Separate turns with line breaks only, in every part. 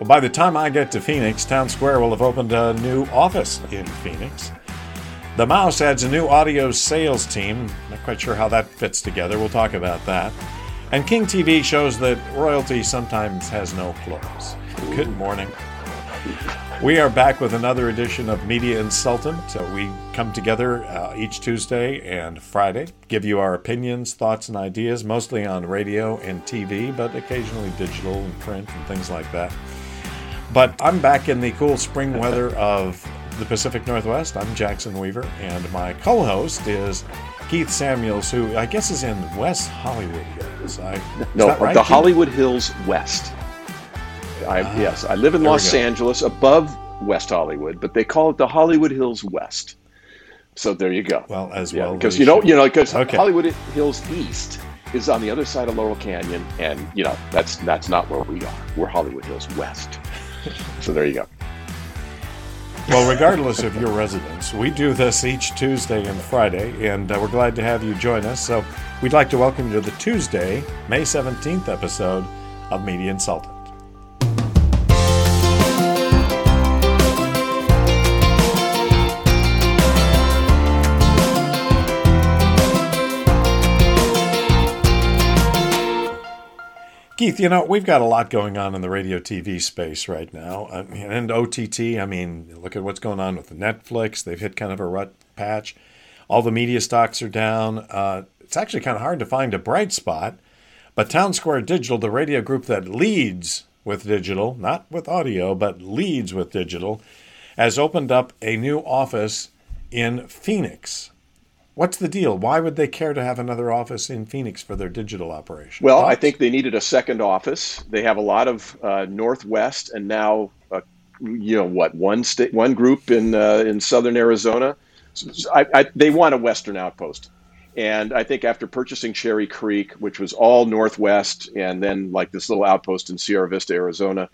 Well, by the time I get to Phoenix, Town Square will have opened a new office in Phoenix. The Mouse adds a new audio sales team. Not quite sure how that fits together. We'll talk about that. And King TV shows that royalty sometimes has no clothes. Good morning. We are back with another edition of Media Insultant. Uh, we come together uh, each Tuesday and Friday, give you our opinions, thoughts, and ideas, mostly on radio and TV, but occasionally digital and print and things like that. But I'm back in the cool spring weather of the Pacific Northwest. I'm Jackson Weaver, and my co host is Keith Samuels, who I guess is in West Hollywood Hills. I,
no,
right,
the Keith? Hollywood Hills West. I, ah, yes, I live in Los Angeles above West Hollywood, but they call it the Hollywood Hills West. So there you go.
Well, as yeah, well,
because you know, you know, because okay. Hollywood Hills East is on the other side of Laurel Canyon, and you know that's that's not where we are. We're Hollywood Hills West so there you go.
Well, regardless of your residence, we do this each Tuesday and Friday, and uh, we're glad to have you join us. So we'd like to welcome you to the Tuesday, May 17th episode of Media Insultant. Keith, you know, we've got a lot going on in the radio TV space right now. I mean, and OTT, I mean, look at what's going on with Netflix. They've hit kind of a rut patch. All the media stocks are down. Uh, it's actually kind of hard to find a bright spot. But Town Square Digital, the radio group that leads with digital, not with audio, but leads with digital, has opened up a new office in Phoenix. What's the deal? Why would they care to have another office in Phoenix for their digital operation?
Well, Thoughts? I think they needed a second office. They have a lot of uh, Northwest and now, uh, you know, what one state, one group in uh, in Southern Arizona. So I, I, they want a Western outpost, and I think after purchasing Cherry Creek, which was all Northwest, and then like this little outpost in Sierra Vista, Arizona,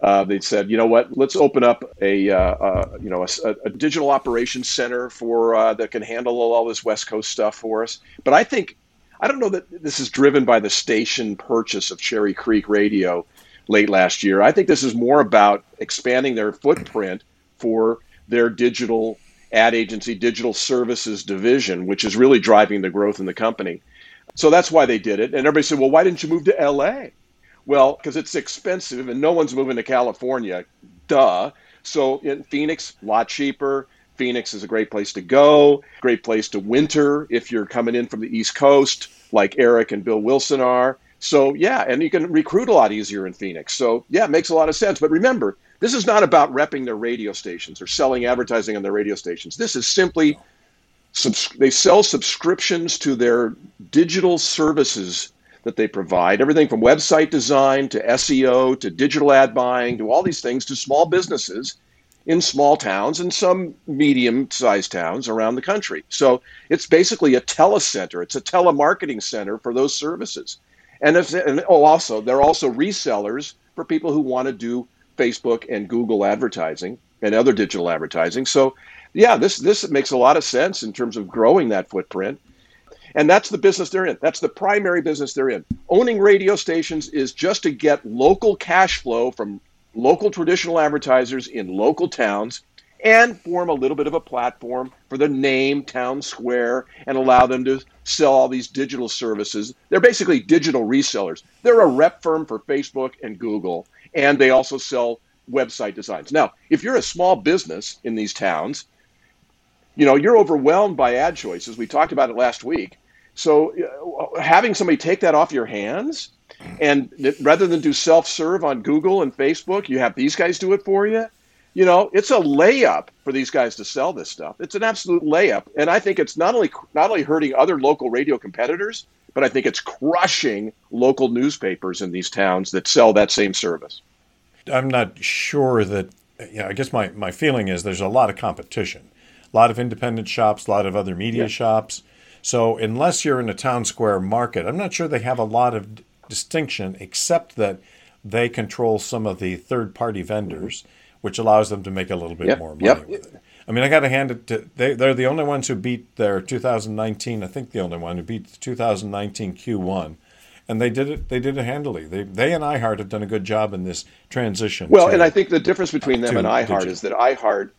uh, they said, you know what, let's open up a uh, uh, you know a, a, digital operations center for uh, that can handle all this West Coast stuff for us. But I think I don't know that this is driven by the station purchase of Cherry Creek Radio late last year. I think this is more about expanding their footprint for their digital ad agency, digital services division, which is really driving the growth in the company. So that's why they did it. And everybody said, well, why didn't you move to LA? Well, because it's expensive and no one's moving to California. Duh. So in Phoenix, a lot cheaper. Phoenix is a great place to go, great place to winter if you're coming in from the East Coast, like Eric and Bill Wilson are. So, yeah, and you can recruit a lot easier in Phoenix. So, yeah, it makes a lot of sense. But remember, this is not about repping their radio stations or selling advertising on their radio stations. This is simply subs- they sell subscriptions to their digital services that they provide everything from website design to SEO to digital ad buying to all these things to small businesses in small towns and some medium sized towns around the country. So it's basically a telecenter, it's a telemarketing center for those services. And, if, and oh, also, they're also resellers for people who want to do Facebook and Google advertising and other digital advertising. So, yeah, this this makes a lot of sense in terms of growing that footprint. And that's the business they're in. That's the primary business they're in. Owning radio stations is just to get local cash flow from local traditional advertisers in local towns and form a little bit of a platform for the name Town Square and allow them to sell all these digital services. They're basically digital resellers. They're a rep firm for Facebook and Google, and they also sell website designs. Now, if you're a small business in these towns, you know, you're overwhelmed by ad choices. We talked about it last week. So uh, having somebody take that off your hands and rather than do self-serve on Google and Facebook, you have these guys do it for you. You know, it's a layup for these guys to sell this stuff. It's an absolute layup, and I think it's not only not only hurting other local radio competitors, but I think it's crushing local newspapers in these towns that sell that same service.
I'm not sure that. Yeah, I guess my my feeling is there's a lot of competition, a lot of independent shops, a lot of other media yeah. shops so unless you're in a town square market, I'm not sure they have a lot of d- distinction, except that they control some of the third party vendors, mm-hmm. which allows them to make a little bit
yep,
more money
yep.
with it. I mean, I got to hand it to they. They're the only ones who beat their 2019. I think the only one who beat the 2019 Q1, and they did it. They did it handily. They they and iHeart have done a good job in this transition.
Well,
to,
and I think the difference between them and iHeart is that iHeart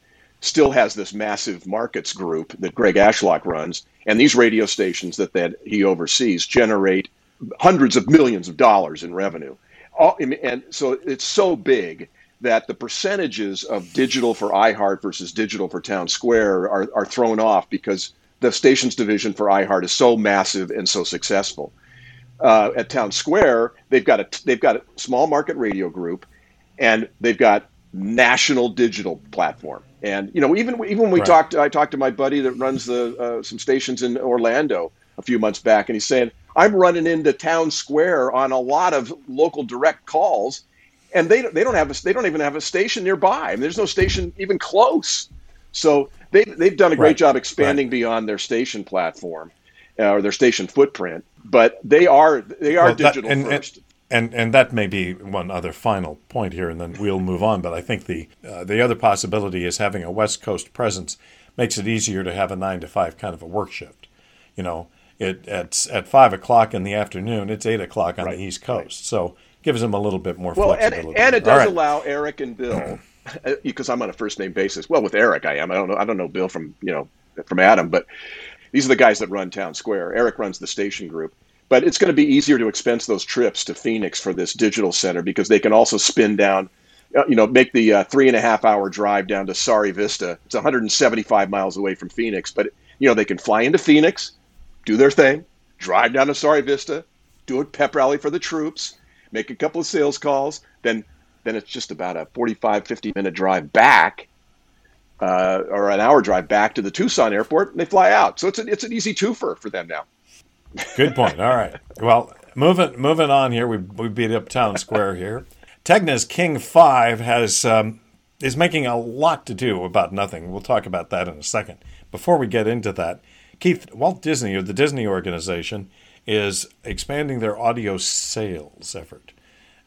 still has this massive markets group that Greg Ashlock runs, and these radio stations that that he oversees generate hundreds of millions of dollars in revenue. All, and so it's so big that the percentages of digital for iHeart versus digital for Town Square are, are thrown off because the stations division for iHeart is so massive and so successful. Uh, at Town Square, they've got a they've got a small market radio group, and they've got national digital platform. And you know, even even when we
Right.
talked, I talked to my buddy that runs the uh, some stations in Orlando a few months back, and he's saying I'm running into Town Square on a lot of local direct calls, and they they don't have a, they don't even have a station nearby. I mean, there's no station even close. So they they've done a great
Right.
job expanding beyond their station platform uh, or their station footprint, but they are they are
Well,
digital
and- and-
first.
And and and that may be one other final point here, and then we'll move on. But I think the uh, the other possibility is having a West Coast presence makes it easier to have a nine to five kind of a work shift. You know, it at at five o'clock in the afternoon, it's eight o'clock on
Right,
the East Coast, so gives them a little bit more
Well, and,
flexibility.
and it does
right.
allow Eric and Bill, because I'm on a first name basis. Well, with Eric, I am. I don't know. I don't know Bill from you know from Adam, but these are the guys that run Town Square. Eric runs the station group, but it's going to be easier to expense those trips to Phoenix for this digital center because they can also spin down. uh, You know, make the uh, three and a half hour drive down to Sierra Vista. It's 175 miles away from Phoenix, but you know they can fly into Phoenix, do their thing, drive down to Sierra Vista, do a pep rally for the troops, make a couple of sales calls, then then it's just about a 45, 50 minute drive back, uh, or an hour drive back to the Tucson airport, and they fly out. So it's an, it's an easy twofer for them now.
Good point. All right. Well, moving moving on here, we we beat up Town Square here. Tegna's King Five has um, is making a lot to do about nothing. We'll talk about that in a second. Before we get into that, Keith, Walt Disney or the Disney organization is expanding their audio sales effort.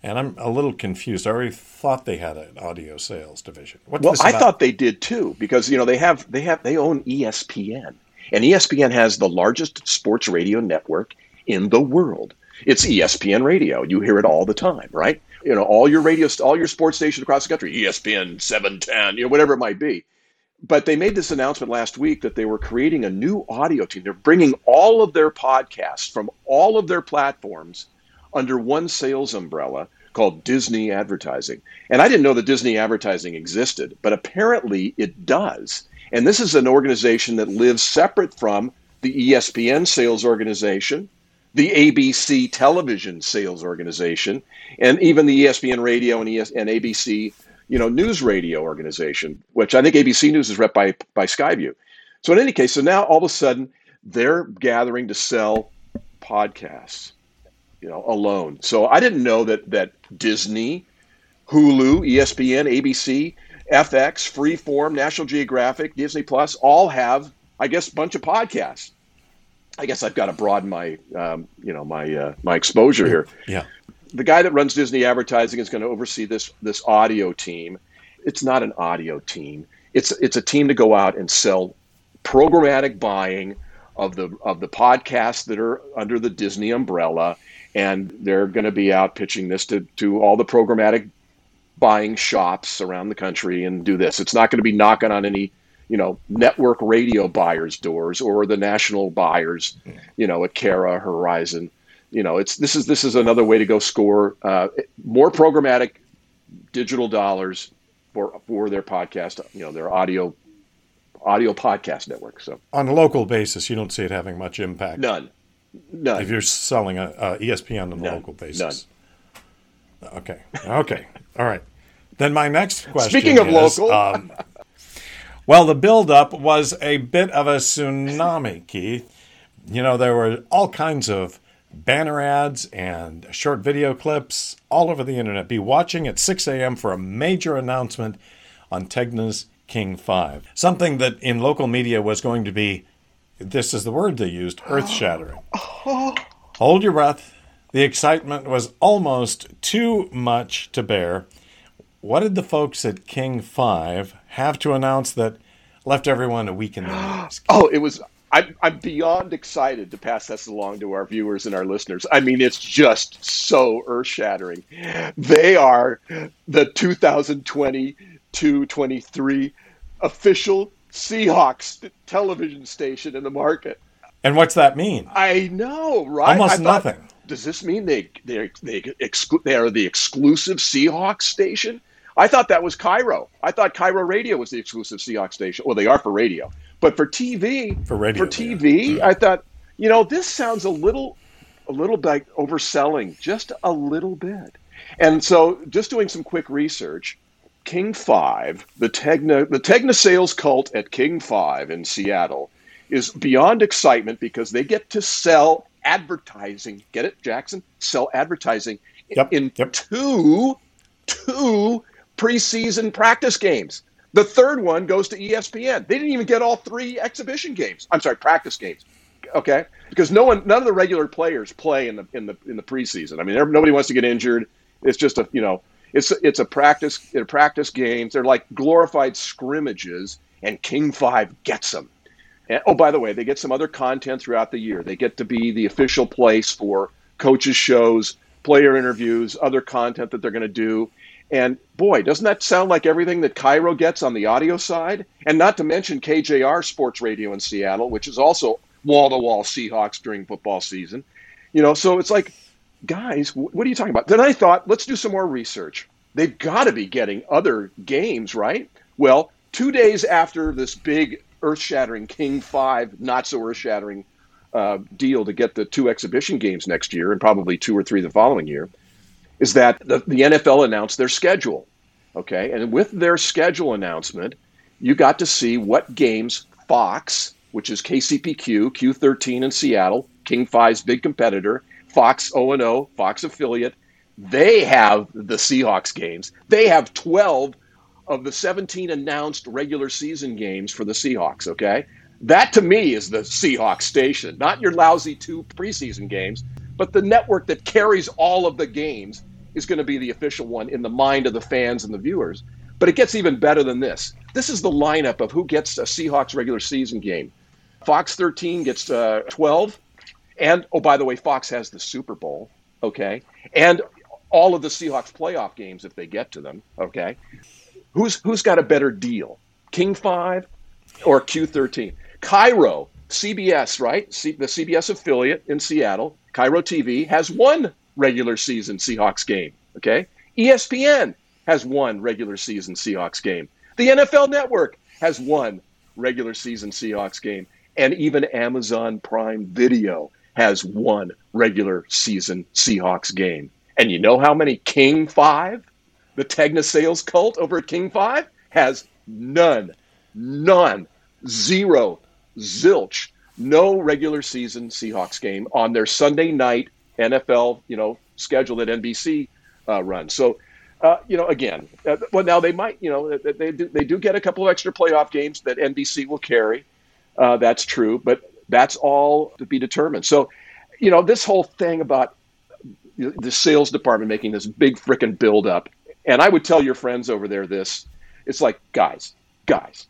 And I'm a little confused. I already thought they had an audio sales division. What's
Well,
this
I thought they did too, because you know they have they have they own ESPN, and ESPN has the largest sports radio network in the world. It's ESPN Radio. You hear it all the time, right? You know, all your radio, all your sports stations across the country, ESPN seven ten, you know, whatever it might be. But they made this announcement last week that they were creating a new audio team. They're bringing all of their podcasts from all of their platforms under one sales umbrella called Disney Advertising. And I didn't know that Disney Advertising existed, but apparently it does. And this is an organization that lives separate from the ESPN sales organization, the ABC television sales organization, and even the ESPN radio and, ES- and ABC, you know, news radio organization, which I think ABC News is rep by by Skyview. So in any case, so now all of a sudden they're gathering to sell podcasts, you know, alone. So I didn't know that that Disney, Hulu, ESPN, ABC, FX, Freeform, National Geographic, Disney Plus all have, I guess, a bunch of podcasts. I guess I've got to broaden my, um, you know, my uh, my exposure here
yeah.
the guy that runs Disney Advertising is going to oversee this this audio team. It's not an audio team. It's it's a team to go out and sell programmatic buying of the of the podcasts that are under the Disney umbrella, and they're going to be out pitching this to to all the programmatic buying shops around the country and do this. It's not going to be knocking on any you know network radio buyers doors or the national buyers you know at Kara Horizon you know it's this is this is another way to go score uh, more programmatic digital dollars for for their podcast you know their audio audio podcast network so
On a local basis, you don't see it having much impact.
none none
If you're selling a, a ESPN on a
None.
local basis. none. Okay. Okay. All right. Then my next question.
Speaking of
is,
local.
um, well, the buildup was a bit of a tsunami, Keith. You know, there were all kinds of banner ads and short video clips all over the internet. Be watching at 6 a.m. for a major announcement on Tegna's King 5. Something that in local media was going to be, this is the word they used, earth shattering. Hold your breath. The excitement was almost too much to bear. What did the folks at King 5 have to announce that left everyone a week in the knees?
oh it was I'm, I'm beyond excited to pass this along to our viewers and our listeners. I mean, it's just so earth shattering. They are the 2022 23 official Seahawks television station in the market.
And what's that mean?
I know, right?
Almost
thought,
nothing.
Does this mean they they they exclu- they are the exclusive Seahawks station? I thought that was KIRO. I thought KIRO Radio was the exclusive Seahawks station. Well, they are for radio, but for TV,
for radio,
for TV, yeah. Mm-hmm. I thought, you know, this sounds a little, a little bit overselling, just a little bit. And so, just doing some quick research, King Five, the Tegna, the Tegna sales cult at King Five in Seattle, is beyond excitement because they get to sell advertising. Get it, Jackson? Sell advertising
yep,
in
yep.
two two preseason practice games. The third one goes to ESPN. They didn't even get all three exhibition games. I'm sorry, practice games. Okay, because no one, none of the regular players play in the in the in the preseason. I mean, nobody wants to get injured. It's just a you know, it's it's a practice. They're practice games. They're like glorified scrimmages, and King Five gets them. And, oh, by the way, they get some other content throughout the year. They get to be the official place for coaches' shows, player interviews, other content that they're going to do. And boy, doesn't that sound like everything that KIRO gets on the audio side? And not to mention KJR Sports Radio in Seattle, which is also wall to wall Seahawks during football season. You know, so it's like, guys, what are you talking about? Then I thought, let's do some more research. They've got to be getting other games, right? Well, two days after this big earth shattering King 5, not so earth shattering uh, deal to get the two exhibition games next year and probably two or three the following year, is that the, the NFL announced their schedule. Okay. And with their schedule announcement, you got to see what games Fox, which is KCPQ, Q13 in Seattle, King 5's big competitor, Fox O&O, Fox affiliate, they have the Seahawks games. They have 12 of the 17 announced regular season games for the Seahawks, okay? That to me is the Seahawks station, not your lousy two preseason games, but the network that carries all of the games is going to be the official one in the mind of the fans and the viewers. But it gets even better than this. This is the lineup of who gets a Seahawks regular season game. Fox 13 gets uh, 12. And, oh, by the way, Fox has the Super Bowl, okay? And all of the Seahawks playoff games if they get to them, okay? Who's, who's got a better deal? King 5 or Q13? KIRO, CBS, right? C- the CBS affiliate in Seattle, KIRO TV, has one regular season Seahawks game. Okay. ESPN has one regular season Seahawks game. The NFL Network has one regular season Seahawks game. And even Amazon Prime Video has one regular season Seahawks game. And you know how many King 5, the Tegna sales cult over at King 5, has none, none, zero, zilch, no regular season Seahawks game on their Sunday night NFL, you know, schedule that NBC uh, runs. So, uh, you know, again, uh, well, now they might, you know, they do, they do get a couple of extra playoff games that NBC will carry. Uh, that's true, but that's all to be determined. So, you know, this whole thing about the sales department making this big freaking build up, and I would tell your friends over there this, it's like, guys, guys,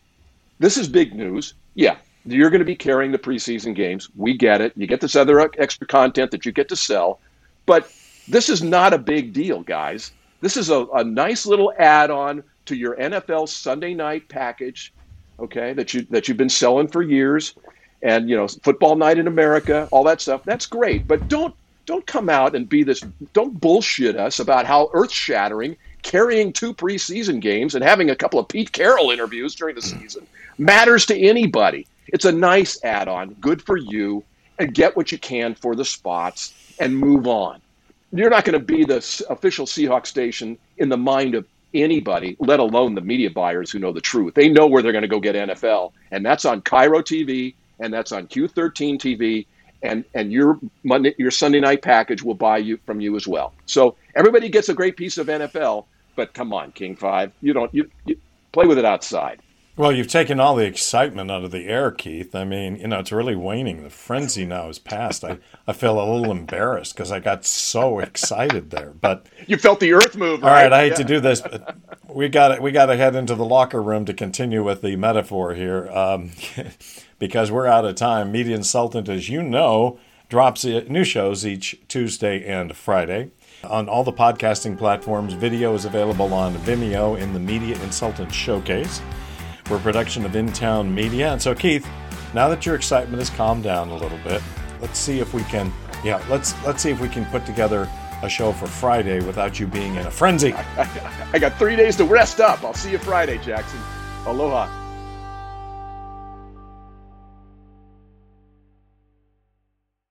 this is big news. Yeah, you're going to be carrying the preseason games. We get it. You get this other extra content that you get to sell. But this is not a big deal, guys. This is a, a nice little add-on to your NFL Sunday night package, okay, that you that you've been selling for years. And you know, football night in America, all that stuff. That's great. But don't don't come out and be this don't bullshit us about how earth-shattering carrying two preseason games and having a couple of Pete Carroll interviews during the season matters to anybody. It's a nice add on, good for you, and get what you can for the spots and move on. You're not going to be the official Seahawks station in the mind of anybody, let alone the media buyers who know the truth. They know where they're going to go get NFL, and that's on KIRO TV and that's on Q13 TV, and and your Monday, your Sunday night package will buy you from you as well. So everybody gets a great piece of NFL, but come on, King Five, you don't you, you play with it outside.
Well, you've taken all the excitement out of the air, Keith. I mean, you know, it's really waning. The frenzy now is past. I, I feel a little embarrassed because I got so excited there. But
you felt the earth move.
All right, I hate yeah. to do this, but we got we got to head into the locker room to continue with the metaphor here. Um, because we're out of time. Media Insultant, as you know, drops new shows each Tuesday and Friday. On all the podcasting platforms, video is available on Vimeo in the Media Insultant Showcase. We're a production of In Town Media. And so, Keith, now that your excitement has calmed down a little bit, let's see if we can, yeah, let's let's see if we can put together a show for Friday without you being in a frenzy.
I, I, I got three days to rest up. I'll see you Friday, Jackson. Aloha.